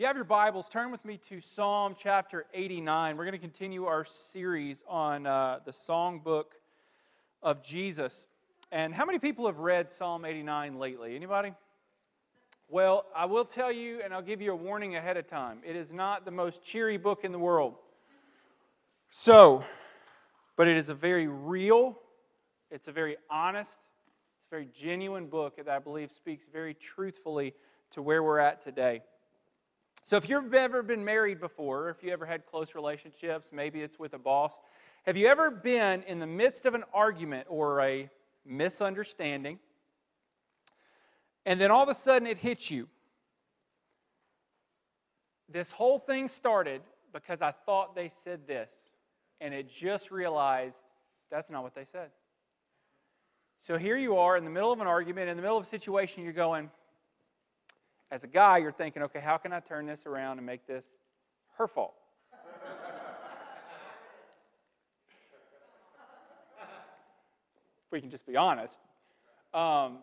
you have your Bibles, turn with me to Psalm chapter 89. We're going to continue our series on uh, the songbook of Jesus. And how many people have read Psalm 89 lately? Anybody? Well, I will tell you, and I'll give you a warning ahead of time. It is not the most cheery book in the world. So, but it is a very real, it's a very honest, it's a very genuine book that I believe speaks very truthfully to where we're at today. So, if you've ever been married before, if you ever had close relationships, maybe it's with a boss, have you ever been in the midst of an argument or a misunderstanding, and then all of a sudden it hits you? This whole thing started because I thought they said this, and it just realized that's not what they said. So here you are in the middle of an argument, in the middle of a situation, you're going, as a guy, you're thinking, okay, how can I turn this around and make this her fault? if we can just be honest. Um,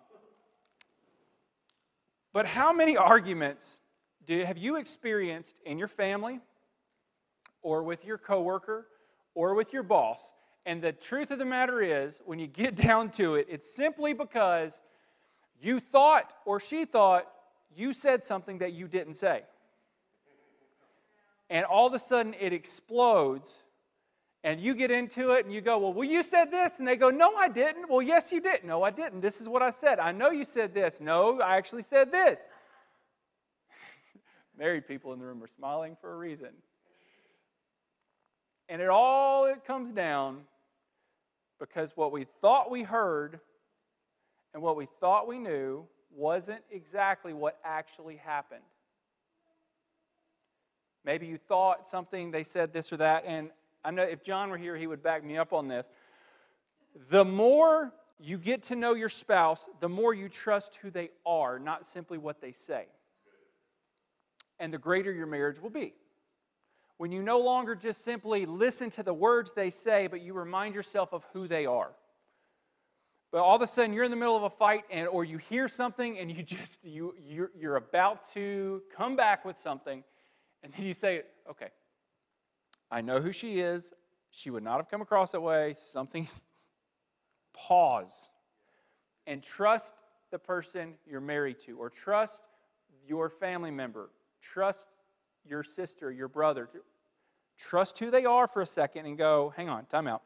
but how many arguments do, have you experienced in your family or with your coworker or with your boss? And the truth of the matter is, when you get down to it, it's simply because you thought or she thought you said something that you didn't say. And all of a sudden it explodes, and you get into it and you go, Well, well, you said this. And they go, No, I didn't. Well, yes, you did. No, I didn't. This is what I said. I know you said this. No, I actually said this. Married people in the room are smiling for a reason. And it all it comes down because what we thought we heard and what we thought we knew wasn't exactly what actually happened. Maybe you thought something, they said this or that, and I know if John were here, he would back me up on this. The more you get to know your spouse, the more you trust who they are, not simply what they say. And the greater your marriage will be. When you no longer just simply listen to the words they say, but you remind yourself of who they are but all of a sudden you're in the middle of a fight and or you hear something and you just you you're, you're about to come back with something and then you say okay i know who she is. She would not have come across that way. Something's pause. And trust the person you're married to or trust your family member trust your sister your brother trust who they are for a second and go hang on time out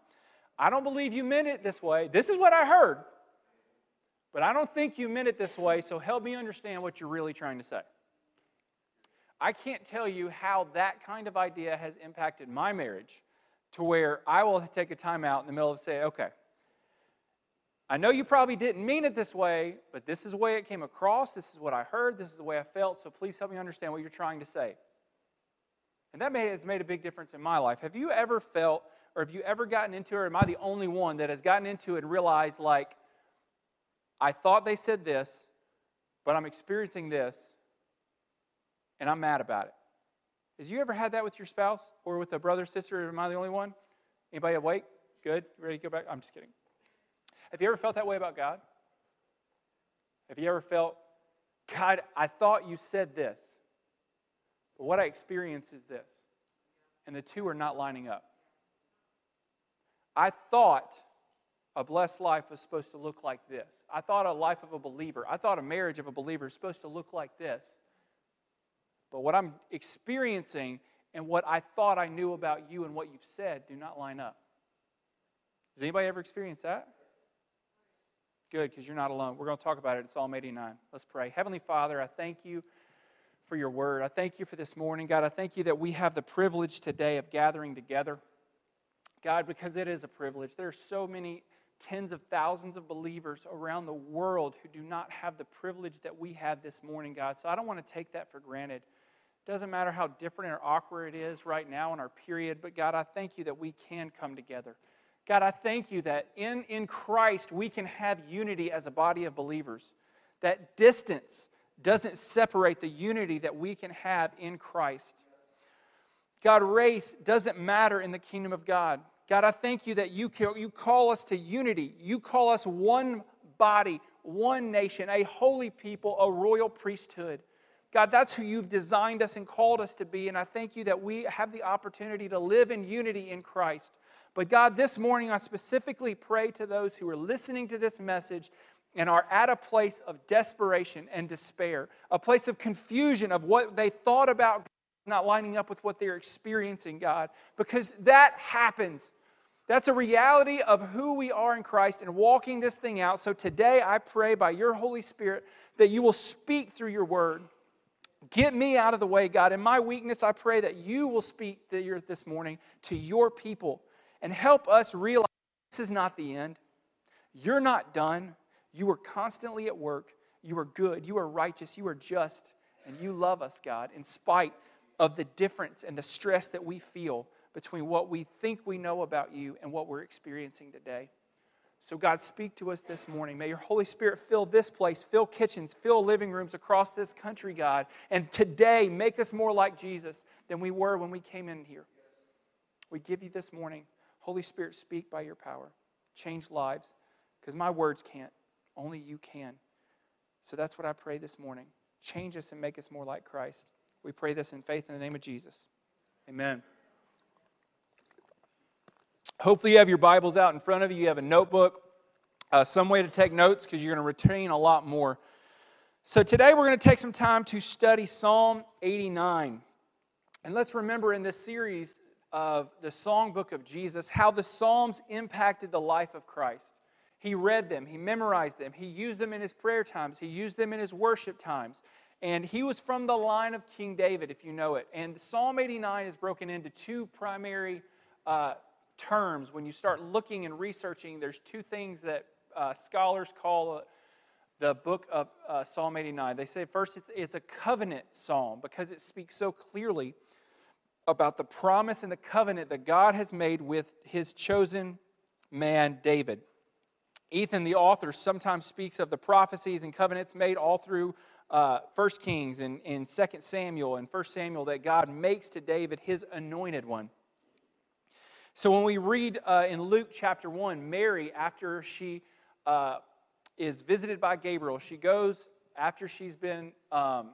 I don't believe you meant it this way. This is what I heard. But I don't think you meant it this way, so help me understand what you're really trying to say. I can't tell you how that kind of idea has impacted my marriage to where I will take a time out in the middle of say, okay, I know you probably didn't mean it this way, but this is the way it came across. This is what I heard. This is the way I felt. So please help me understand what you're trying to say. And that has made a big difference in my life. Have you ever felt or have you ever gotten into it, or am I the only one that has gotten into it and realized, like, I thought they said this, but I'm experiencing this, and I'm mad about it? Has you ever had that with your spouse or with a brother, sister, or am I the only one? Anybody awake? Good? Ready to go back? I'm just kidding. Have you ever felt that way about God? Have you ever felt, God, I thought you said this, but what I experience is this? And the two are not lining up. I thought a blessed life was supposed to look like this. I thought a life of a believer, I thought a marriage of a believer is supposed to look like this. But what I'm experiencing and what I thought I knew about you and what you've said do not line up. Has anybody ever experienced that? Good, because you're not alone. We're going to talk about it. It's Psalm 89. Let's pray. Heavenly Father, I thank you for your word. I thank you for this morning. God, I thank you that we have the privilege today of gathering together. God, because it is a privilege. There are so many tens of thousands of believers around the world who do not have the privilege that we have this morning, God. So I don't want to take that for granted. Doesn't matter how different or awkward it is right now in our period, but God, I thank you that we can come together. God, I thank you that in, in Christ we can have unity as a body of believers. That distance doesn't separate the unity that we can have in Christ. God, race doesn't matter in the kingdom of God. God, I thank you that you, you call us to unity. You call us one body, one nation, a holy people, a royal priesthood. God, that's who you've designed us and called us to be. And I thank you that we have the opportunity to live in unity in Christ. But God, this morning I specifically pray to those who are listening to this message and are at a place of desperation and despair, a place of confusion of what they thought about not lining up with what they're experiencing, God, because that happens. That's a reality of who we are in Christ and walking this thing out. So today I pray by your Holy Spirit that you will speak through your word. Get me out of the way, God. In my weakness, I pray that you will speak this morning to your people and help us realize this is not the end. You're not done. You are constantly at work. You are good. You are righteous. You are just. And you love us, God, in spite of the difference and the stress that we feel between what we think we know about you and what we're experiencing today. So, God, speak to us this morning. May your Holy Spirit fill this place, fill kitchens, fill living rooms across this country, God. And today, make us more like Jesus than we were when we came in here. We give you this morning. Holy Spirit, speak by your power. Change lives, because my words can't. Only you can. So that's what I pray this morning. Change us and make us more like Christ. We pray this in faith in the name of Jesus. Amen. Hopefully, you have your Bibles out in front of you. You have a notebook, uh, some way to take notes because you're going to retain a lot more. So, today we're going to take some time to study Psalm 89. And let's remember in this series of the songbook of Jesus how the Psalms impacted the life of Christ. He read them, he memorized them, he used them in his prayer times, he used them in his worship times. And he was from the line of King David, if you know it. And Psalm 89 is broken into two primary uh, terms. When you start looking and researching, there's two things that uh, scholars call uh, the book of uh, Psalm 89. They say, first, it's, it's a covenant psalm because it speaks so clearly about the promise and the covenant that God has made with his chosen man, David. Ethan, the author, sometimes speaks of the prophecies and covenants made all through uh, 1 Kings and, and 2 Samuel and 1 Samuel that God makes to David his anointed one. So when we read uh, in Luke chapter 1, Mary, after she uh, is visited by Gabriel, she goes, after she's been um,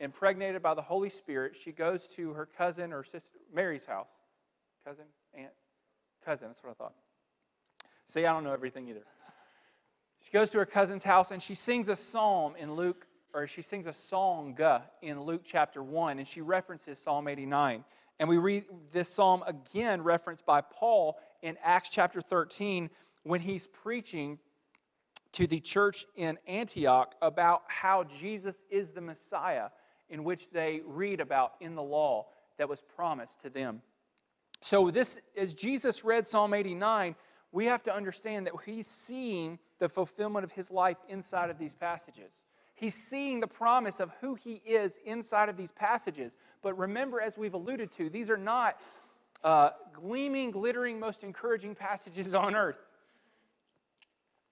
impregnated by the Holy Spirit, she goes to her cousin or sister, Mary's house. Cousin? Aunt? Cousin, that's what I thought. See, I don't know everything either. She goes to her cousin's house and she sings a psalm in Luke, or she sings a song in Luke chapter 1, and she references Psalm 89. And we read this psalm again referenced by Paul in Acts chapter 13 when he's preaching to the church in Antioch about how Jesus is the Messiah, in which they read about in the law that was promised to them. So, this, as Jesus read Psalm 89, we have to understand that he's seeing the fulfillment of his life inside of these passages. He's seeing the promise of who he is inside of these passages. But remember, as we've alluded to, these are not uh, gleaming, glittering, most encouraging passages on earth.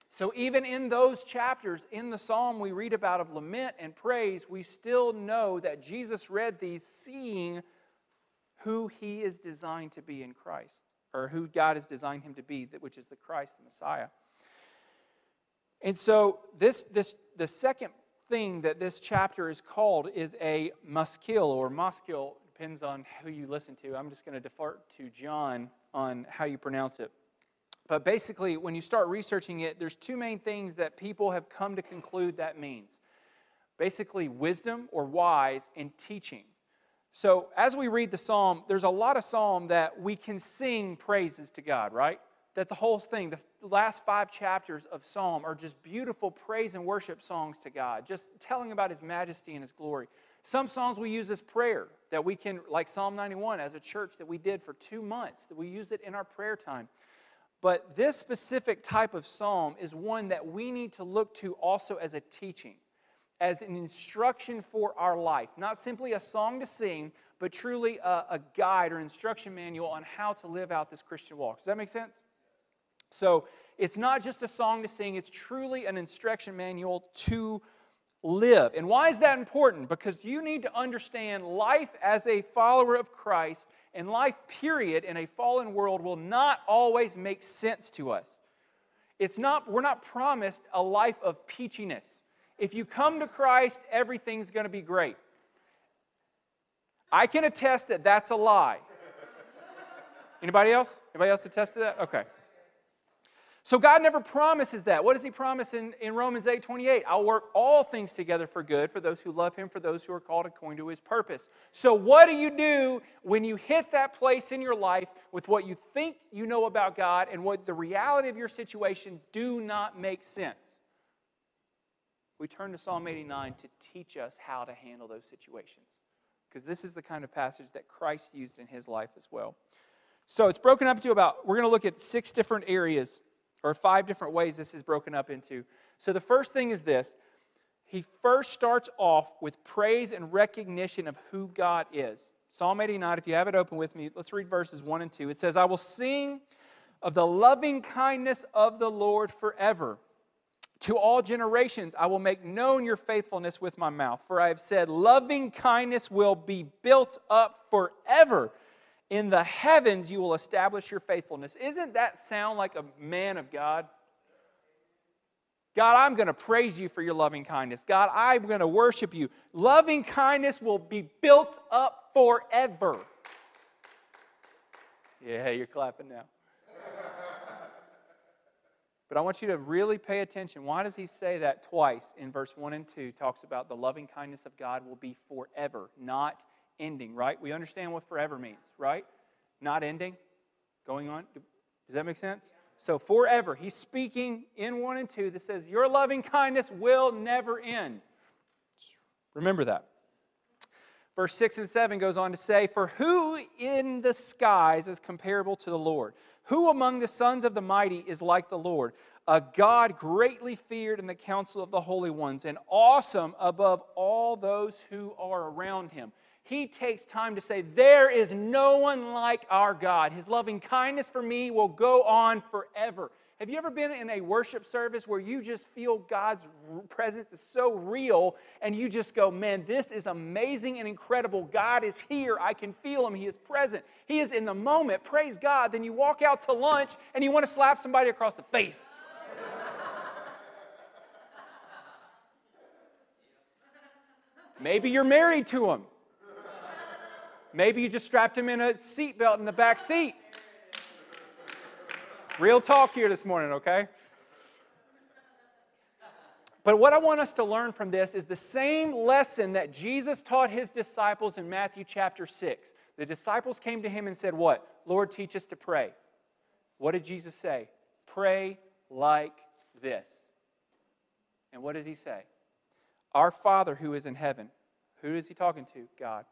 So, even in those chapters in the psalm we read about of lament and praise, we still know that Jesus read these seeing who he is designed to be in Christ, or who God has designed him to be, which is the Christ, the Messiah. And so, this, this, the second thing that this chapter is called is a maskil or maskil, depends on who you listen to. I'm just going to defer to John on how you pronounce it. But basically, when you start researching it, there's two main things that people have come to conclude that means. Basically, wisdom or wise and teaching. So, as we read the psalm, there's a lot of psalm that we can sing praises to God, right? That the whole thing, the last five chapters of Psalm, are just beautiful praise and worship songs to God, just telling about His majesty and His glory. Some songs we use as prayer that we can, like Psalm 91 as a church that we did for two months, that we use it in our prayer time. But this specific type of psalm is one that we need to look to also as a teaching, as an instruction for our life. Not simply a song to sing, but truly a, a guide or instruction manual on how to live out this Christian walk. Does that make sense? So it's not just a song to sing, it's truly an instruction manual to live. And why is that important? Because you need to understand life as a follower of Christ and life, period, in a fallen world will not always make sense to us. It's not, we're not promised a life of peachiness. if you come to Christ, everything's going to be great. I can attest that that's a lie. Anybody else? Anybody else attest to that? Okay. So God never promises that. What does he promise in, in Romans 8 28? I'll work all things together for good for those who love him, for those who are called according to his purpose. So, what do you do when you hit that place in your life with what you think you know about God and what the reality of your situation do not make sense? We turn to Psalm 89 to teach us how to handle those situations. Because this is the kind of passage that Christ used in his life as well. So it's broken up into about, we're going to look at six different areas or five different ways this is broken up into. So the first thing is this he first starts off with praise and recognition of who God is. Psalm 89, if you have it open with me, let's read verses 1 and 2. It says, I will sing of the loving kindness of the Lord forever. To all generations, I will make known your faithfulness with my mouth. For I have said, loving kindness will be built up forever in the heavens you will establish your faithfulness. Isn't that sound like a man of God? God, I'm going to praise you for your loving kindness. God, I'm going to worship you. Loving kindness will be built up forever. Yeah, you're clapping now. But I want you to really pay attention. Why does he say that twice in verse 1 and 2? Talks about the loving kindness of God will be forever, not ending, right? We understand what forever means, right? Not ending, going on. Does that make sense? So, forever, he's speaking in 1 and 2 that says, Your loving kindness will never end. Remember that. Verse 6 and 7 goes on to say, For who in the skies is comparable to the Lord? Who among the sons of the mighty is like the Lord? A God greatly feared in the council of the holy ones, and awesome above all those who are around him he takes time to say, There is no one like our God. His loving kindness for me will go on forever. Have you ever been in a worship service where you just feel God's presence is so real and you just go, Man, this is amazing and incredible. God is here. I can feel Him. He is present. He is in the moment. Praise God. Then you walk out to lunch and you want to slap somebody across the face. Maybe you're married to him. Maybe you just strapped him in a seatbelt in the back seat. Real talk here this morning, okay? But what I want us to learn from this is the same lesson that Jesus taught his disciples in Matthew chapter 6. The disciples came to him and said, What? Lord, teach us to pray. What did Jesus say? Pray like this. And what does he say? Our Father who is in heaven. Who is he talking to? God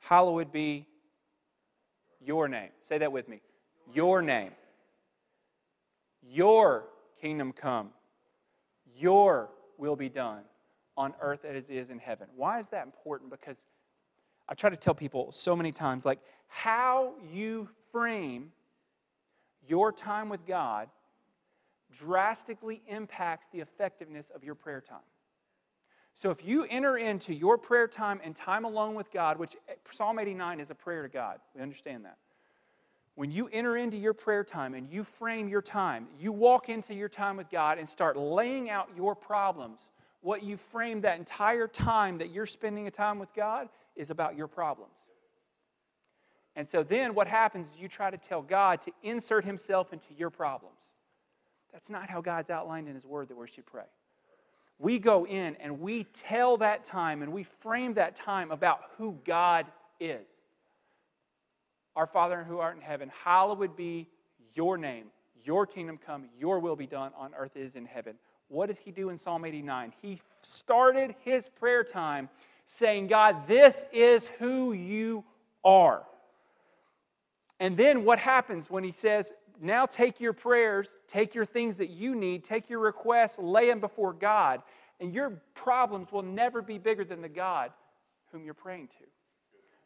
hallowed be your name. Say that with me. Your name. Your kingdom come. Your will be done on earth as it is in heaven. Why is that important? Because I try to tell people so many times like how you frame your time with God drastically impacts the effectiveness of your prayer time. So if you enter into your prayer time and time alone with God, which eh, Psalm 89 is a prayer to God, we understand that. When you enter into your prayer time and you frame your time, you walk into your time with God and start laying out your problems. What you frame that entire time that you're spending a time with God is about your problems. And so then what happens is you try to tell God to insert himself into your problems. That's not how God's outlined in his word that we should pray we go in and we tell that time and we frame that time about who God is. Our Father who art in heaven, hallowed be your name. Your kingdom come, your will be done on earth as in heaven. What did he do in Psalm 89? He started his prayer time saying, God, this is who you are. And then what happens when he says, now take your prayers, take your things that you need, take your requests, lay them before God, and your problems will never be bigger than the God whom you're praying to.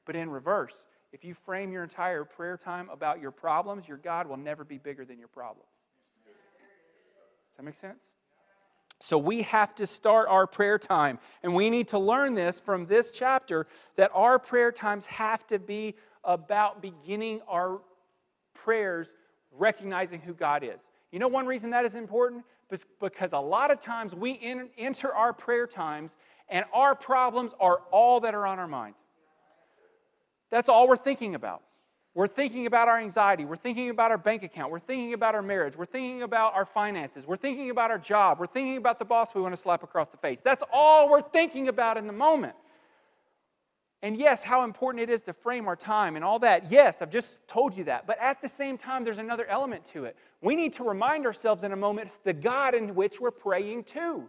But in reverse, if you frame your entire prayer time about your problems, your God will never be bigger than your problems. Does that make sense? So we have to start our prayer time. And we need to learn this from this chapter that our prayer times have to be about beginning our prayers recognizing who God is. You know one reason that is important? because a lot of times we enter our prayer times and our problems are all that are on our mind. That's all we're thinking about. We're thinking about our anxiety. We're thinking about our bank account. We're thinking about our marriage. We're thinking about our finances. We're thinking about our job. We're thinking about the boss we want to slap across the face. That's all we're thinking about in the moment. And yes, how important it is to frame our time and all that. Yes, I've just told you that. But at the same time, there's another element to it. We need to remind ourselves in a moment the God in which we're praying to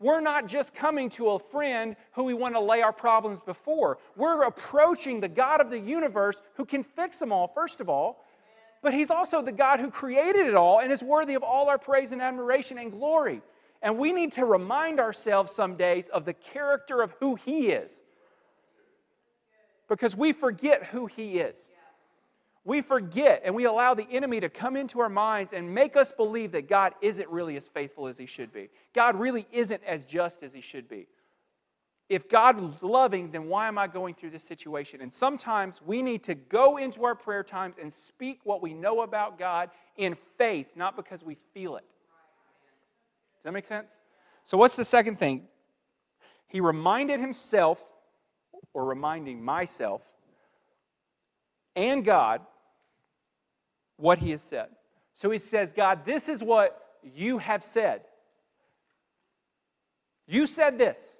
we're not just coming to a friend who we want to lay our problems before. We're approaching the God of the universe who can fix them all, first of all. But He's also the God who created it all and is worthy of all our praise and admiration and glory. And we need to remind ourselves some days of the character of who He is. Because we forget who He is we forget and we allow the enemy to come into our minds and make us believe that God isn't really as faithful as he should be. God really isn't as just as he should be. If God is loving, then why am I going through this situation? And sometimes we need to go into our prayer times and speak what we know about God in faith, not because we feel it. Does that make sense? So, what's the second thing? He reminded himself, or reminding myself, and God what he has said. So he says, God, this is what you have said. You said this.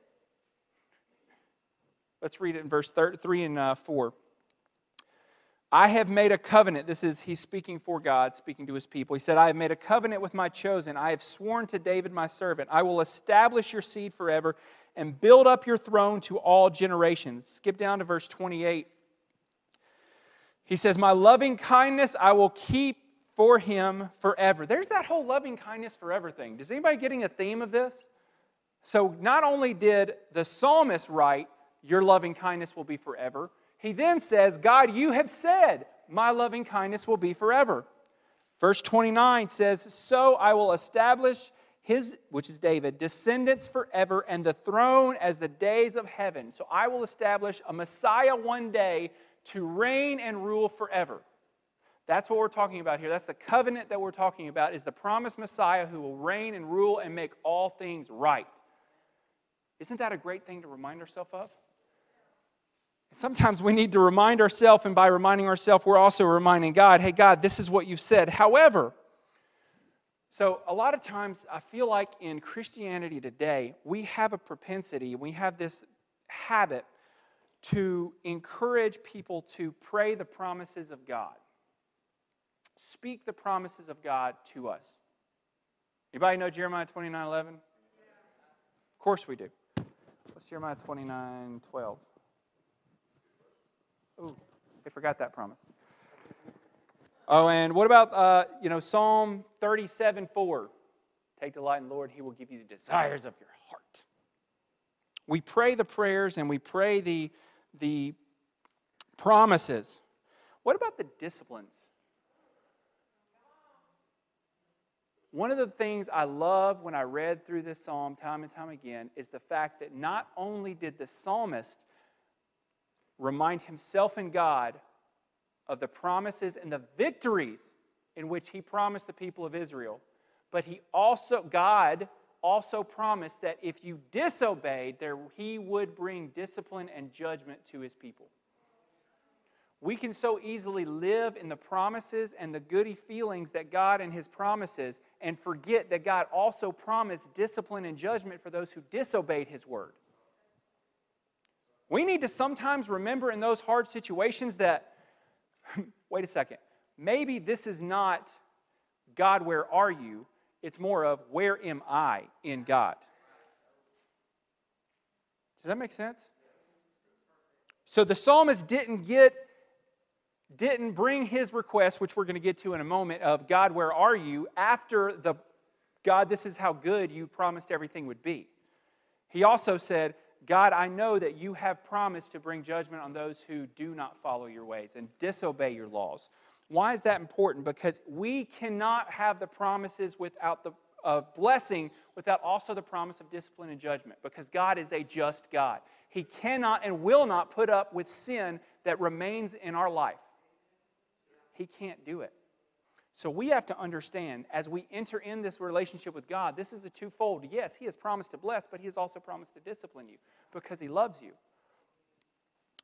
Let's read it in verse 3 and uh, 4. I have made a covenant. This is, he's speaking for God, speaking to his people. He said, I have made a covenant with my chosen. I have sworn to David, my servant. I will establish your seed forever and build up your throne to all generations. Skip down to verse 28. He says, My loving kindness I will keep for him forever. There's that whole loving kindness forever thing. Does anybody getting a theme of this? So not only did the psalmist write, Your loving kindness will be forever, he then says, God, you have said, My loving kindness will be forever. Verse 29 says, So I will establish his, which is David, descendants forever, and the throne as the days of heaven. So I will establish a Messiah one day to reign and rule forever. That's what we're talking about here. That's the covenant that we're talking about is the promised Messiah who will reign and rule and make all things right. Isn't that a great thing to remind ourselves of? Sometimes we need to remind ourselves, and by reminding ourselves, we're also reminding God, hey, God, this is what you've said. However, so a lot of times I feel like in Christianity today, we have a propensity, we have this habit to encourage people to pray the promises of God. Speak the promises of God to us. Anybody know Jeremiah 29 11? Of course we do. What's Jeremiah 29 12? Ooh, I forgot that promise. Oh, and what about, uh, you know, Psalm 37 4? Take delight in the Lord, He will give you the desires of your heart. We pray the prayers and we pray the the promises. What about the disciplines? One of the things I love when I read through this psalm time and time again is the fact that not only did the psalmist remind himself and God of the promises and the victories in which he promised the people of Israel, but he also, God also promised that if you disobeyed, there, he would bring discipline and judgment to his people. We can so easily live in the promises and the goody feelings that God and his promises and forget that God also promised discipline and judgment for those who disobeyed his word. We need to sometimes remember in those hard situations that, wait a second, maybe this is not God, where are you? It's more of where am I in God? Does that make sense? So the psalmist didn't get didn't bring his request, which we're going to get to in a moment, of God, where are you, after the God, this is how good you promised everything would be. He also said, God, I know that you have promised to bring judgment on those who do not follow your ways and disobey your laws. Why is that important? Because we cannot have the promises without the of blessing without also the promise of discipline and judgment because God is a just God. He cannot and will not put up with sin that remains in our life. He can't do it. So we have to understand as we enter in this relationship with God, this is a twofold. Yes, He has promised to bless, but He has also promised to discipline you because He loves you.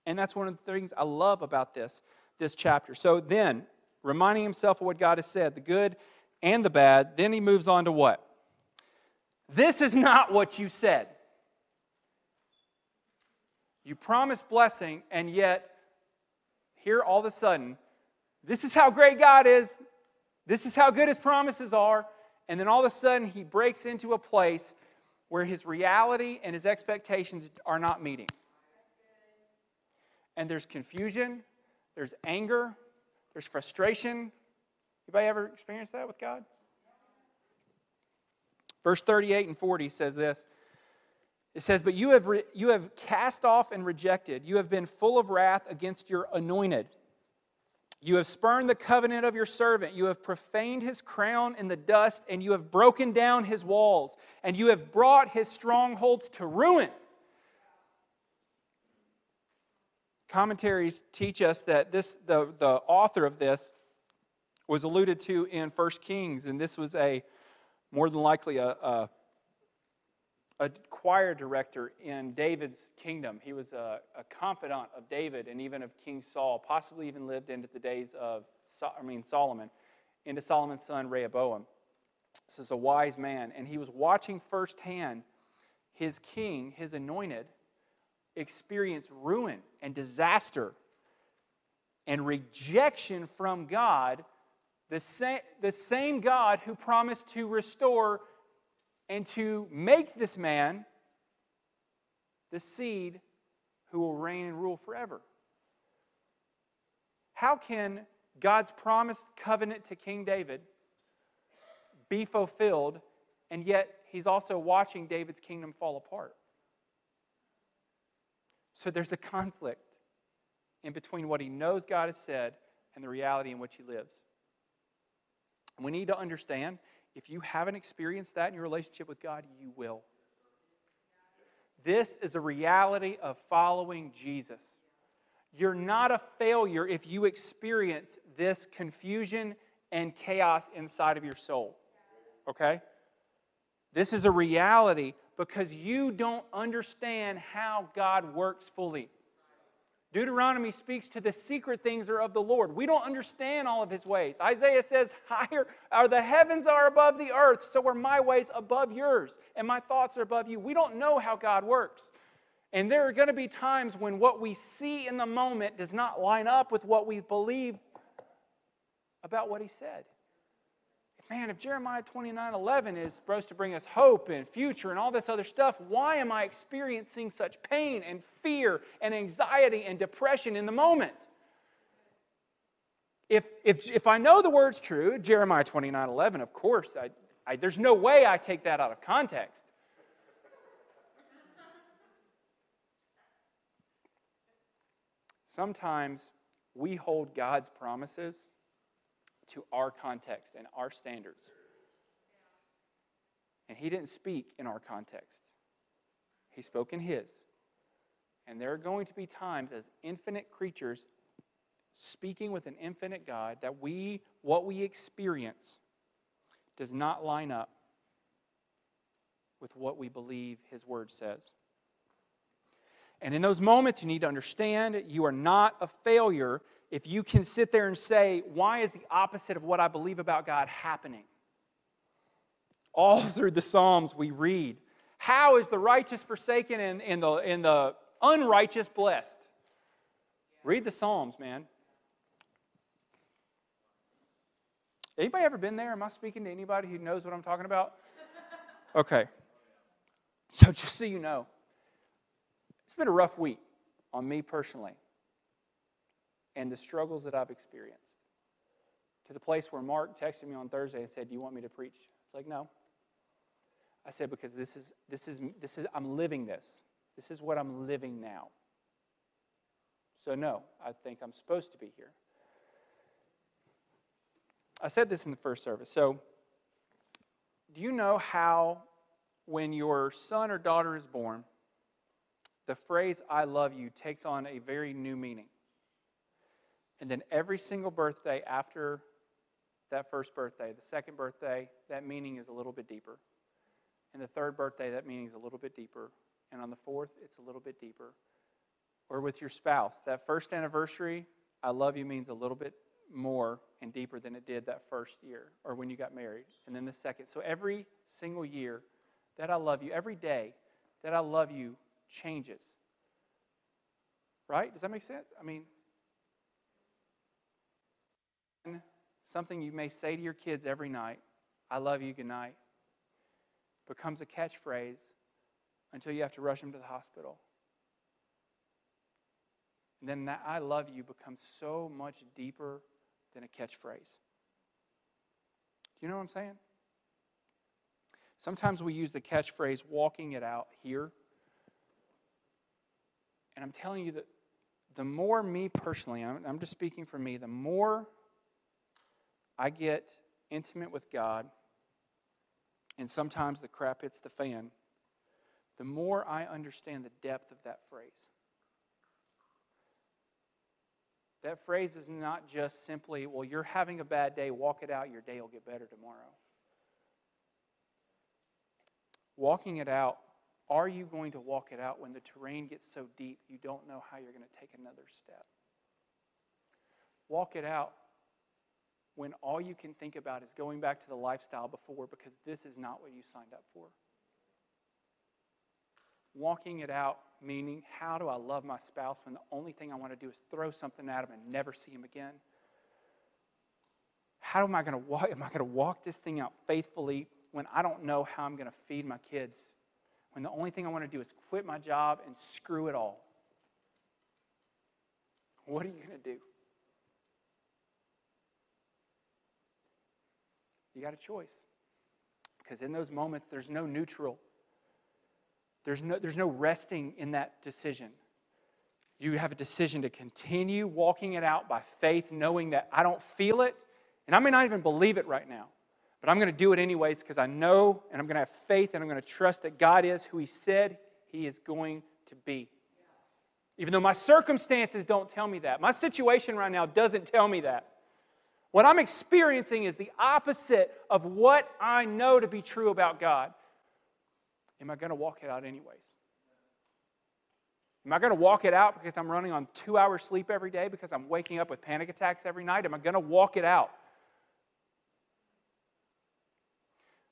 And that's one of the things I love about this, this chapter. So then, reminding himself of what God has said, the good and the bad, then he moves on to what? This is not what you said. You promised blessing, and yet, here all of a sudden, this is how great God is. This is how good his promises are. And then all of a sudden, he breaks into a place where his reality and his expectations are not meeting. And there's confusion, there's anger, there's frustration. Anybody ever experienced that with God? Verse 38 and 40 says this. It says, But you have, re- you have cast off and rejected. You have been full of wrath against your anointed. You have spurned the covenant of your servant. You have profaned his crown in the dust, and you have broken down his walls, and you have brought his strongholds to ruin. Commentaries teach us that this, the, the author of this was alluded to in 1 Kings, and this was a more than likely a, a, a choir director in David's kingdom. He was a, a, confidant of David and even of King Saul, possibly even lived into the days of I mean Solomon, into Solomon's son Rehoboam. This is a wise man, and he was watching firsthand his king, his anointed, experience ruin and disaster and rejection from God the same, the same God who promised to restore and to make this man the seed who will reign and rule forever. How can God's promised covenant to King David be fulfilled, and yet he's also watching David's kingdom fall apart? So there's a conflict in between what he knows God has said and the reality in which he lives. We need to understand if you haven't experienced that in your relationship with God, you will. This is a reality of following Jesus. You're not a failure if you experience this confusion and chaos inside of your soul. Okay? This is a reality because you don't understand how God works fully. Deuteronomy speaks to the secret things are of the Lord. We don't understand all of his ways. Isaiah says, Higher are the heavens are above the earth, so are my ways above yours, and my thoughts are above you. We don't know how God works. And there are going to be times when what we see in the moment does not line up with what we believe about what he said man, if Jeremiah 29 11 is supposed to bring us hope and future and all this other stuff, why am I experiencing such pain and fear and anxiety and depression in the moment? If, if, if I know the word's true, Jeremiah 29 11, of course, I, I, there's no way I take that out of context. Sometimes we hold God's promises to our context and our standards. And he didn't speak in our context, he spoke in his. And there are going to be times as infinite creatures speaking with an infinite God that we, what we experience, does not line up with what we believe his word says. And in those moments, you need to understand you are not a failure if you can sit there and say, why is the opposite of what I believe about God happening? All through the Psalms, we read, how is the righteous forsaken and, and, the, and the unrighteous blessed? Read the Psalms, man. Anybody ever been there? Am I speaking to anybody who knows what I'm talking about? Okay. So, just so you know, it's been a rough week on me personally and the struggles that I've experienced. To the place where Mark texted me on Thursday and said, Do you want me to preach? It's like, No. I said, Because this is, this is, this is, I'm living this. This is what I'm living now. So, no, I think I'm supposed to be here. I said this in the first service. So, do you know how, when your son or daughter is born, the phrase I love you takes on a very new meaning? And then every single birthday after that first birthday. The second birthday, that meaning is a little bit deeper. And the third birthday, that meaning is a little bit deeper. And on the fourth, it's a little bit deeper. Or with your spouse, that first anniversary, I love you means a little bit more and deeper than it did that first year or when you got married. And then the second. So every single year that I love you, every day that I love you changes. Right? Does that make sense? I mean, something you may say to your kids every night, I love you, good night, becomes a catchphrase until you have to rush them to the hospital. And then that I love you becomes so much deeper than a catchphrase. Do you know what I'm saying? Sometimes we use the catchphrase walking it out here. And I'm telling you that the more me personally, I'm, just speaking for me, the more I get intimate with God, and sometimes the crap hits the fan, the more I understand the depth of that phrase. That phrase is not just simply, well, you're having a bad day, walk it out, your day will get better tomorrow. Walking it out, are you going to walk it out when the terrain gets so deep you don't know how you're going to take another step? Walk it out when all you can think about is going back to the lifestyle before because this is not what you signed up for. Walking it out, meaning, how do I love my spouse when the only thing I want to do is throw something at him and never see him again? How am I going to walk? Am I going to walk this thing out faithfully when I don't know how I'm going to feed my kids? When the only thing I want to do is quit my job and screw it all? What are you going to do? You got a choice. Because in those moments, there's no neutral. There's no, there's no resting in that decision. You have a decision to continue walking it out by faith, knowing that I don't feel it, and I may not even believe it right now, but I'm going to do it anyways because I know and I'm going to have faith and I'm going to trust that God is who He said He is going to be. Even though my circumstances don't tell me that, my situation right now doesn't tell me that. What I'm experiencing is the opposite of what I know to be true about God. Am I going to walk it out anyways? Am I going to walk it out because I'm running on two hours sleep every day, because I'm waking up with panic attacks every night? Am I going to walk it out?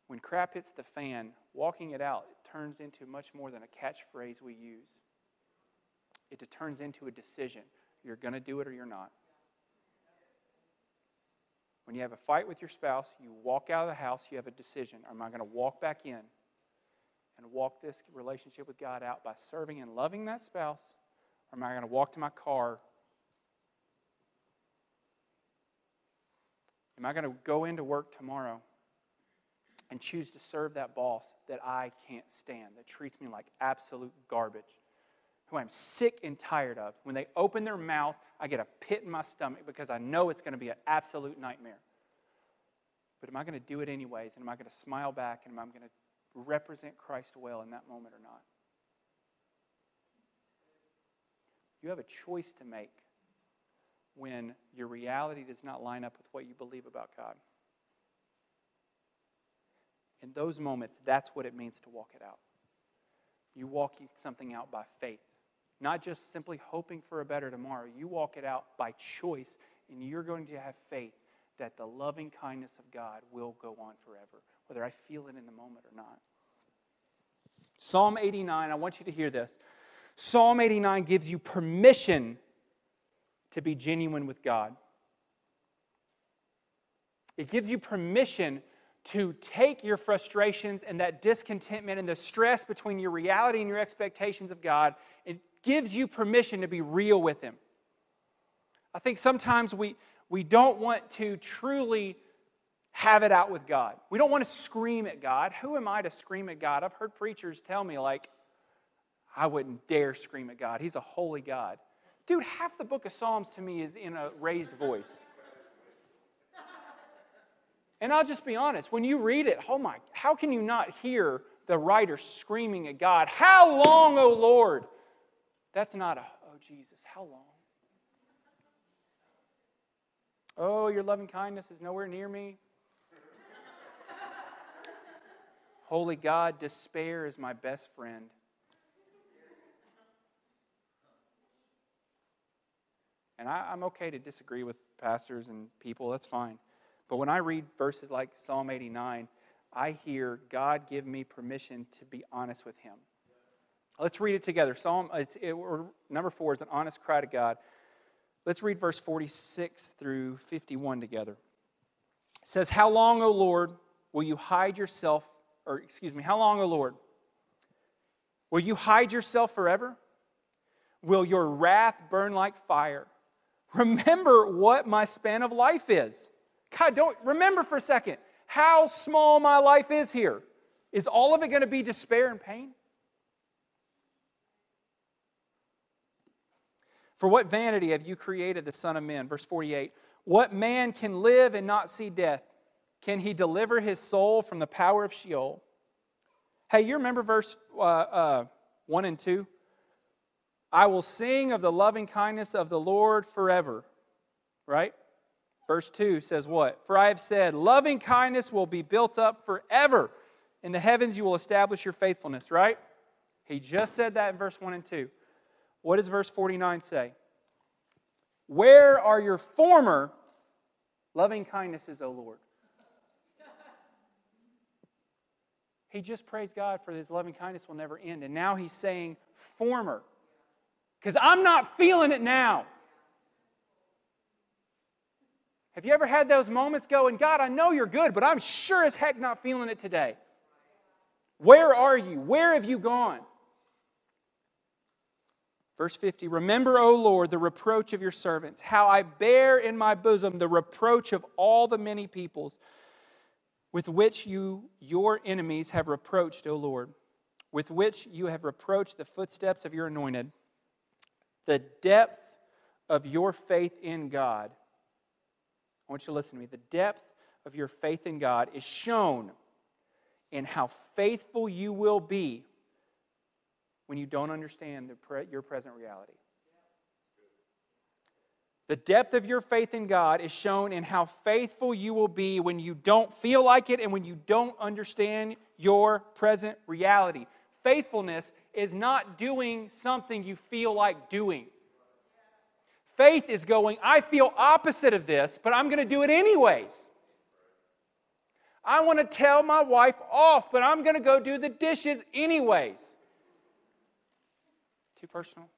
When crap hits the fan, walking it out it turns into much more than a catchphrase we use. It turns into a decision. You're going to do it or you're not. When you have a fight with your spouse, you walk out of the house, you have a decision. Am I going to walk back in and walk this relationship with God out by serving and loving that spouse? Or am I going to walk to my car? Am I going to go into work tomorrow and choose to serve that boss that I can't stand, that treats me like absolute garbage? who I'm sick and tired of. When they open their mouth, I get a pit in my stomach because I know it's going to be an absolute nightmare. But am I going to do it anyways? And am I going to smile back? And am I going to represent Christ well in that moment or not? You have a choice to make when your reality does not line up with what you believe about God. In those moments, that's what it means to walk it out. You walk something out by faith not just simply hoping for a better tomorrow. You walk it out by choice, and you're going to have faith that the loving kindness of God will go on forever, whether I feel it in the moment or not. Psalm 89, I want you to hear this. Psalm 89 gives you permission to be genuine with God. It gives you permission to take your frustrations and that discontentment and the stress between your reality and your expectations of God and gives you permission to be real with Him. I think sometimes we, we don't want to truly have it out with God. We don't want to scream at God. Who am I to scream at God? I've heard preachers tell me, like, I wouldn't dare scream at God. He's a holy God. Dude, half the book of Psalms to me is in a raised voice. And I'll just be honest, when you read it, oh my, how can you not hear the writer screaming at God, How long, O Lord? That's not a, oh Jesus, how long? Oh, your loving kindness is nowhere near me. Holy God, despair is my best friend. And I, am okay to disagree with pastors and people, that's fine. But when I read verses like Psalm 89, I hear God give me permission to be honest with Him. Let's read it together. Psalm uh, it, number four is an honest cry to God. Let's read verse 46 through 51 together. It says, How long, O Lord, will you hide yourself, or excuse me, how long, O Lord? Will you hide yourself forever? Will your wrath burn like fire? Remember what my span of life is. God, don't remember for a second how small my life is here. Is all of it going to be despair and pain? For what vanity have you created the Son of Man? Verse 48. What man can live and not see death? Can he deliver his soul from the power of Sheol? Hey, you remember verse uh, uh, 1 and 2? I will sing of the loving kindness of the Lord forever. Right? Verse 2 says what? For I have said, loving kindness will be built up forever. In the heavens you will establish your faithfulness, right? He just said that in verse 1 and 2. What does verse 49 say? Where are your former loving kindnesses, O Lord? He just praised God for his loving kindness will never end. And now he's saying former. Because I'm not feeling it now. Have you ever had those moments going, God, I know you're good, but I'm sure as heck not feeling it today? Where are you? Where have you gone? Verse 50 Remember, O Lord, the reproach of your servants, how I bear in my bosom the reproach of all the many peoples with which you, your enemies, have reproached, O Lord, with which you have reproached the footsteps of your anointed. The depth of your faith in God I want you to listen to me. The depth of your faith in God is shown in how faithful you will be when you don't understand pre- your present reality. The depth of your faith in God is shown in how faithful you will be when you don't feel like it and when you don't understand your present reality. Faithfulness is not doing something you feel like doing. Faith is going, I feel opposite of this, but I'm going to do it anyways. I want to tell my wife off, but I'm going to go do the dishes anyways. Too personal?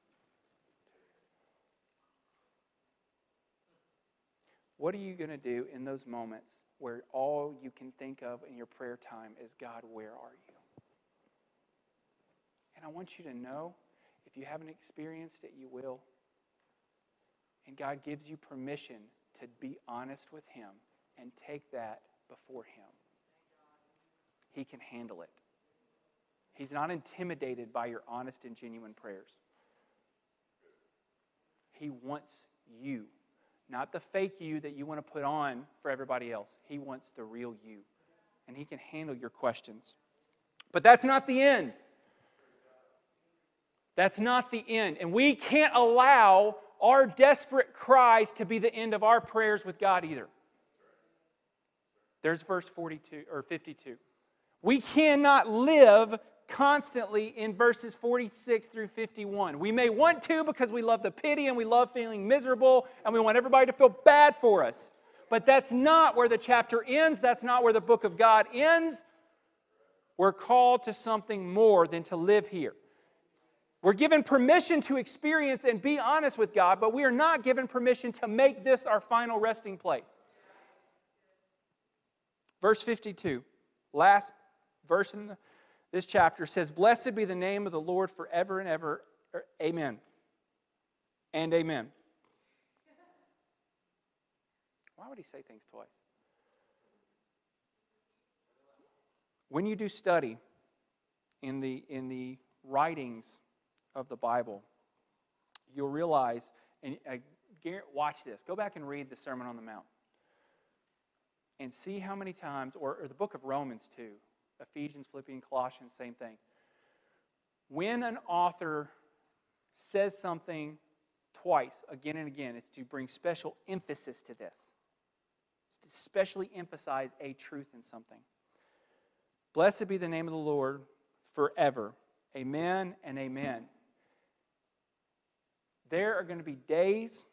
What are you going to do in those moments where all you can think of in your prayer time is, God, where are you? And I want you to know, if you haven't experienced it, you will. And God gives you permission to be honest with Him and take that before Him. He can handle it. He's not intimidated by your honest and genuine prayers. He wants you, not the fake you that you want to put on for everybody else. He wants the real you. And He can handle your questions. But that's not the end. That's not the end. And we can't allow our desperate cries to be the end of our prayers with God either. There's verse 42 or 52. We cannot live constantly in verses 46 through 51. We may want to because we love the pity and we love feeling miserable and we want everybody to feel bad for us. But that's not where the chapter ends. That's not where the book of God ends. We're called to something more than to live here. We're given permission to experience and be honest with God, but we are not given permission to make this our final resting place. Verse 52, last verse in the, this chapter says, Blessed be the name of the Lord forever and ever. Er, amen. And amen. Why would he say things twice? When you do study in the, in the writings of the Bible, you'll realize, and I watch this. Go back and read the Sermon on the Mount. And see how many times, or, or the book of Romans too, Ephesians, Philippians, Colossians, same thing. When an author says something twice, again and again, it's to bring special emphasis to this. especially emphasize a truth in something. Blessed be the name of the Lord forever. Amen and amen. There are going to be days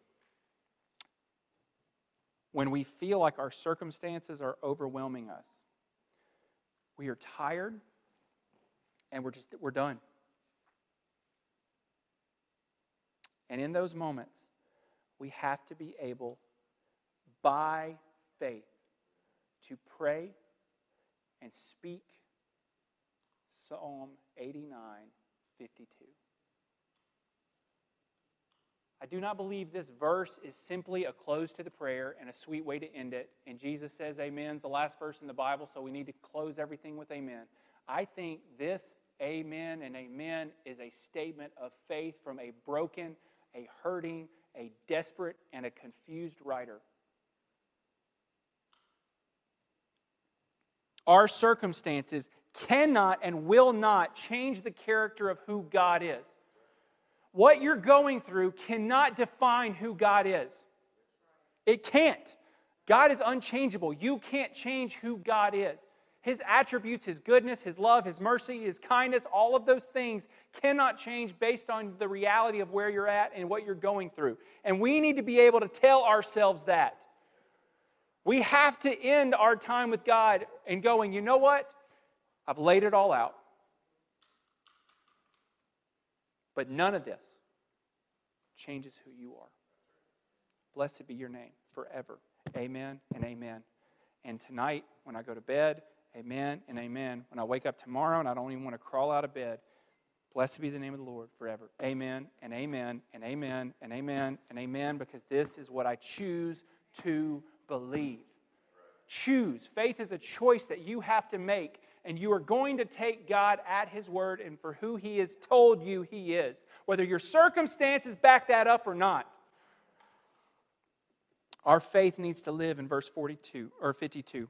when we feel like our circumstances are overwhelming us. We are tired and we're just we're done. And in those moments, we have to be able by faith to pray and speak Psalm 89 52. I do not believe this verse is simply a close to the prayer and a sweet way to end it. And Jesus says amen. It's the last verse in the Bible, so we need to close everything with amen. I think this amen and amen is a statement of faith from a broken, a hurting, a desperate, and a confused writer. Our circumstances cannot and will not change the character of who God is. What you're going through cannot define who God is. It can't. God is unchangeable. You can't change who God is. His attributes, His goodness, His love, His mercy, His kindness, all of those things cannot change based on the reality of where you're at and what you're going through. And we need to be able to tell ourselves that. We have to end our time with God and going, you know what? I've laid it all out. But none of this changes who you are. Blessed be your name forever. Amen and amen. And tonight, when I go to bed, amen and amen. When I wake up tomorrow and I don't even want to crawl out of bed, blessed be the name of the Lord forever. Amen and amen and amen and amen and amen, because this is what I choose to believe. Choose. Faith is a choice that you have to make and you are going to take God at His word and for who He has told you He is, whether your circumstances back that up or not. Our faith needs to live in verse 42 or 52.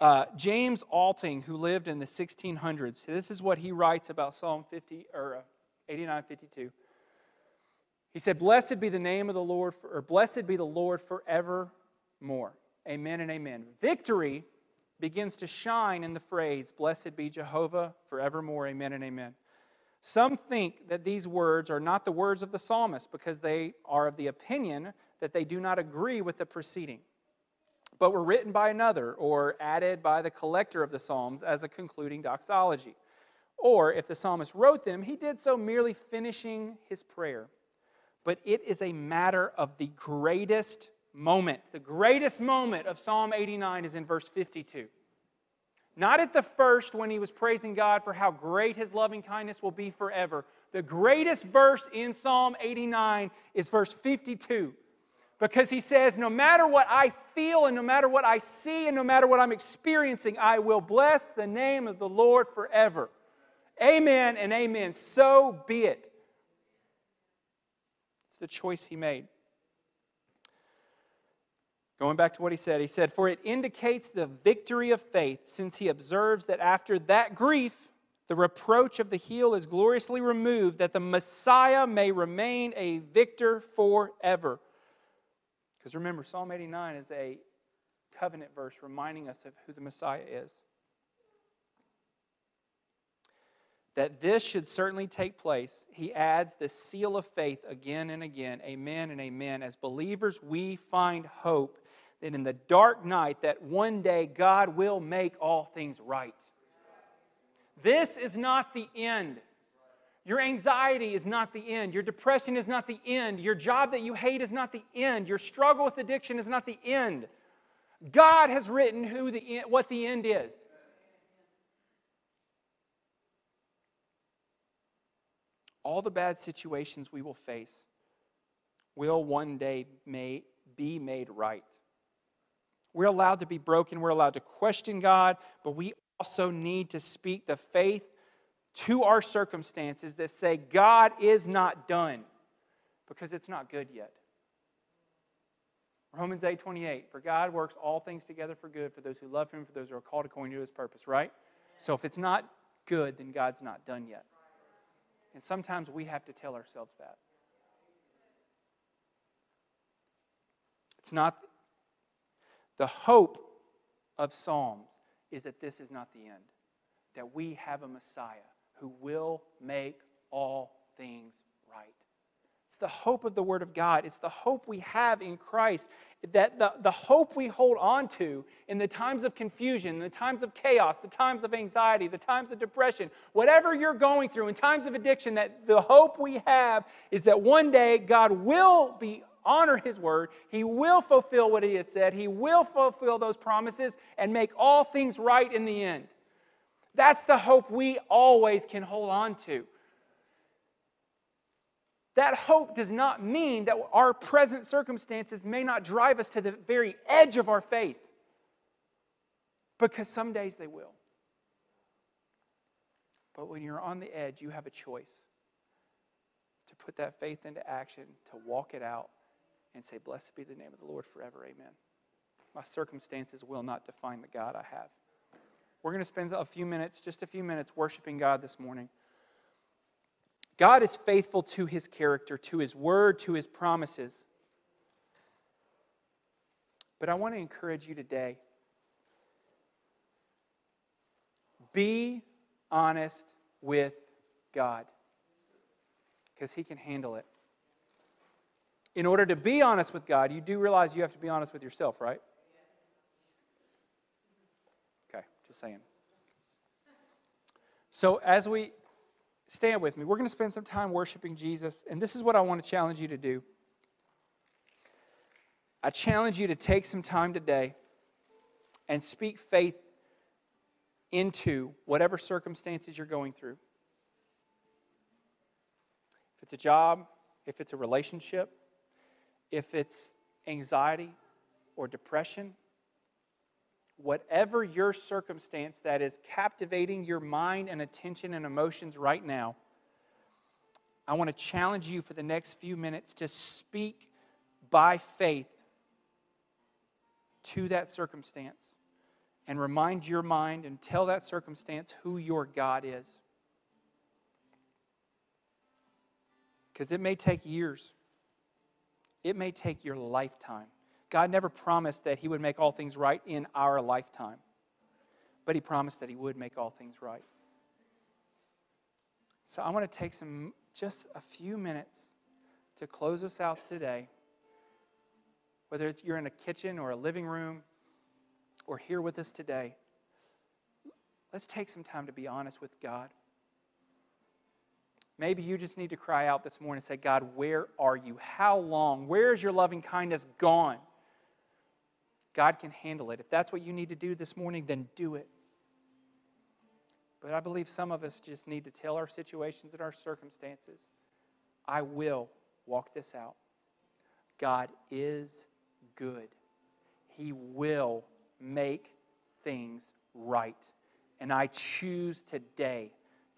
Uh, James Alting, who lived in the 1600s, this is what he writes about Psalm 50 or uh, 89, 52. He said, "Blessed be the name of the Lord, for, or blessed be the Lord forevermore." Amen and amen. Victory begins to shine in the phrase, Blessed be Jehovah forevermore. Amen and amen. Some think that these words are not the words of the psalmist because they are of the opinion that they do not agree with the preceding, but were written by another or added by the collector of the Psalms as a concluding doxology. Or if the psalmist wrote them, he did so merely finishing his prayer. But it is a matter of the greatest moment. The greatest moment of Psalm 89 is in verse 52. Not at the first when he was praising God for how great his loving kindness will be forever. The greatest verse in Psalm 89 is verse 52 because he says, No matter what I feel and no matter what I see and no matter what I'm experiencing, I will bless the name of the Lord forever. Amen and amen. So be it. It's the choice he made. Going back to what he said, he said, For it indicates the victory of faith, since he observes that after that grief, the reproach of the heel is gloriously removed, that the Messiah may remain a victor forever. Because remember, Psalm 89 is a covenant verse reminding us of who the Messiah is. That this should certainly take place, he adds the seal of faith again and again. Amen and amen. As believers, we find hope that in the dark night that one day God will make all things right. This is not the end. Your anxiety is not the end. Your depression is not the end. Your job that you hate is not the end. Your struggle with addiction is not the end. God has written who the, what the end is. All the bad situations we will face will one day may, be made right. We're allowed to be broken. We're allowed to question God, but we also need to speak the faith to our circumstances that say, God is not done because it's not good yet. Romans 8 28, for God works all things together for good for those who love Him, for those who are called according to His purpose, right? So if it's not good, then God's not done yet. And sometimes we have to tell ourselves that. It's not The hope of Psalms is that this is not the end, that we have a Messiah who will make all things right. It's the hope of the Word of God. It's the hope we have in Christ. That the, the hope we hold on to in the times of confusion, the times of chaos, the times of anxiety, the times of depression, whatever you're going through, in times of addiction, that the hope we have is that one day God will be honor his word. He will fulfill what he has said. He will fulfill those promises and make all things right in the end. That's the hope we always can hold on to. That hope does not mean that our present circumstances may not drive us to the very edge of our faith, because some days they will. But when you're on the edge, you have a choice to put that faith into action, to walk it out, and say, Blessed be the name of the Lord forever. Amen. My circumstances will not define the God I have. We're going to spend a few minutes, just a few minutes, worshiping God this morning. God is faithful to his character, to his word, to his promises. But I want to encourage you today be honest with God because he can handle it. In order to be honest with God, you do realize you have to be honest with yourself, right? Okay, just saying. So, as we stand with me, we're going to spend some time worshiping Jesus, and this is what I want to challenge you to do. I challenge you to take some time today and speak faith into whatever circumstances you're going through. If it's a job, if it's a relationship, if it's anxiety or depression, whatever your circumstance that is captivating your mind and attention and emotions right now, I want to challenge you for the next few minutes to speak by faith to that circumstance and remind your mind and tell that circumstance who your God is. Because it may take years. It may take your lifetime. God never promised that He would make all things right in our lifetime, but He promised that He would make all things right. So I want to take some, just a few minutes to close us out today. Whether it's you're in a kitchen or a living room or here with us today, let's take some time to be honest with God. Maybe you just need to cry out this morning and say, God, where are you? How long? Where is your loving kindness gone? God can handle it. If that's what you need to do this morning, then do it. But I believe some of us just need to tell our situations and our circumstances, I will walk this out. God is good. He will make things right. And I choose today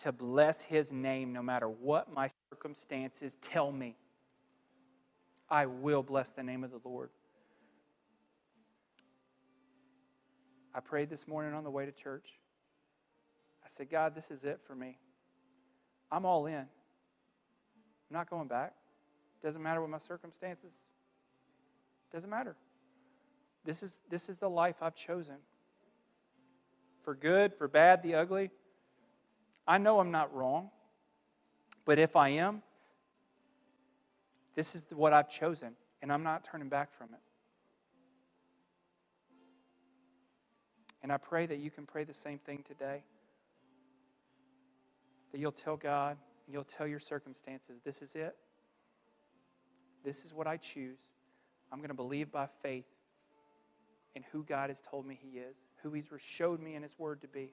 to bless his name no matter what my circumstances tell me. I will bless the name of the Lord. I prayed this morning on the way to church. I said, God, this is it for me. I'm all in. I'm not going back. Doesn't matter what my circumstances. Doesn't matter. This is, this is the life I've chosen. For good, for bad, the ugly. I know I'm not wrong, but if I am, this is what I've chosen, and I'm not turning back from it. And I pray that you can pray the same thing today. That you'll tell God, and you'll tell your circumstances, this is it. This is what I choose. I'm going to believe by faith in who God has told me He is, who He's showed me in His Word to be.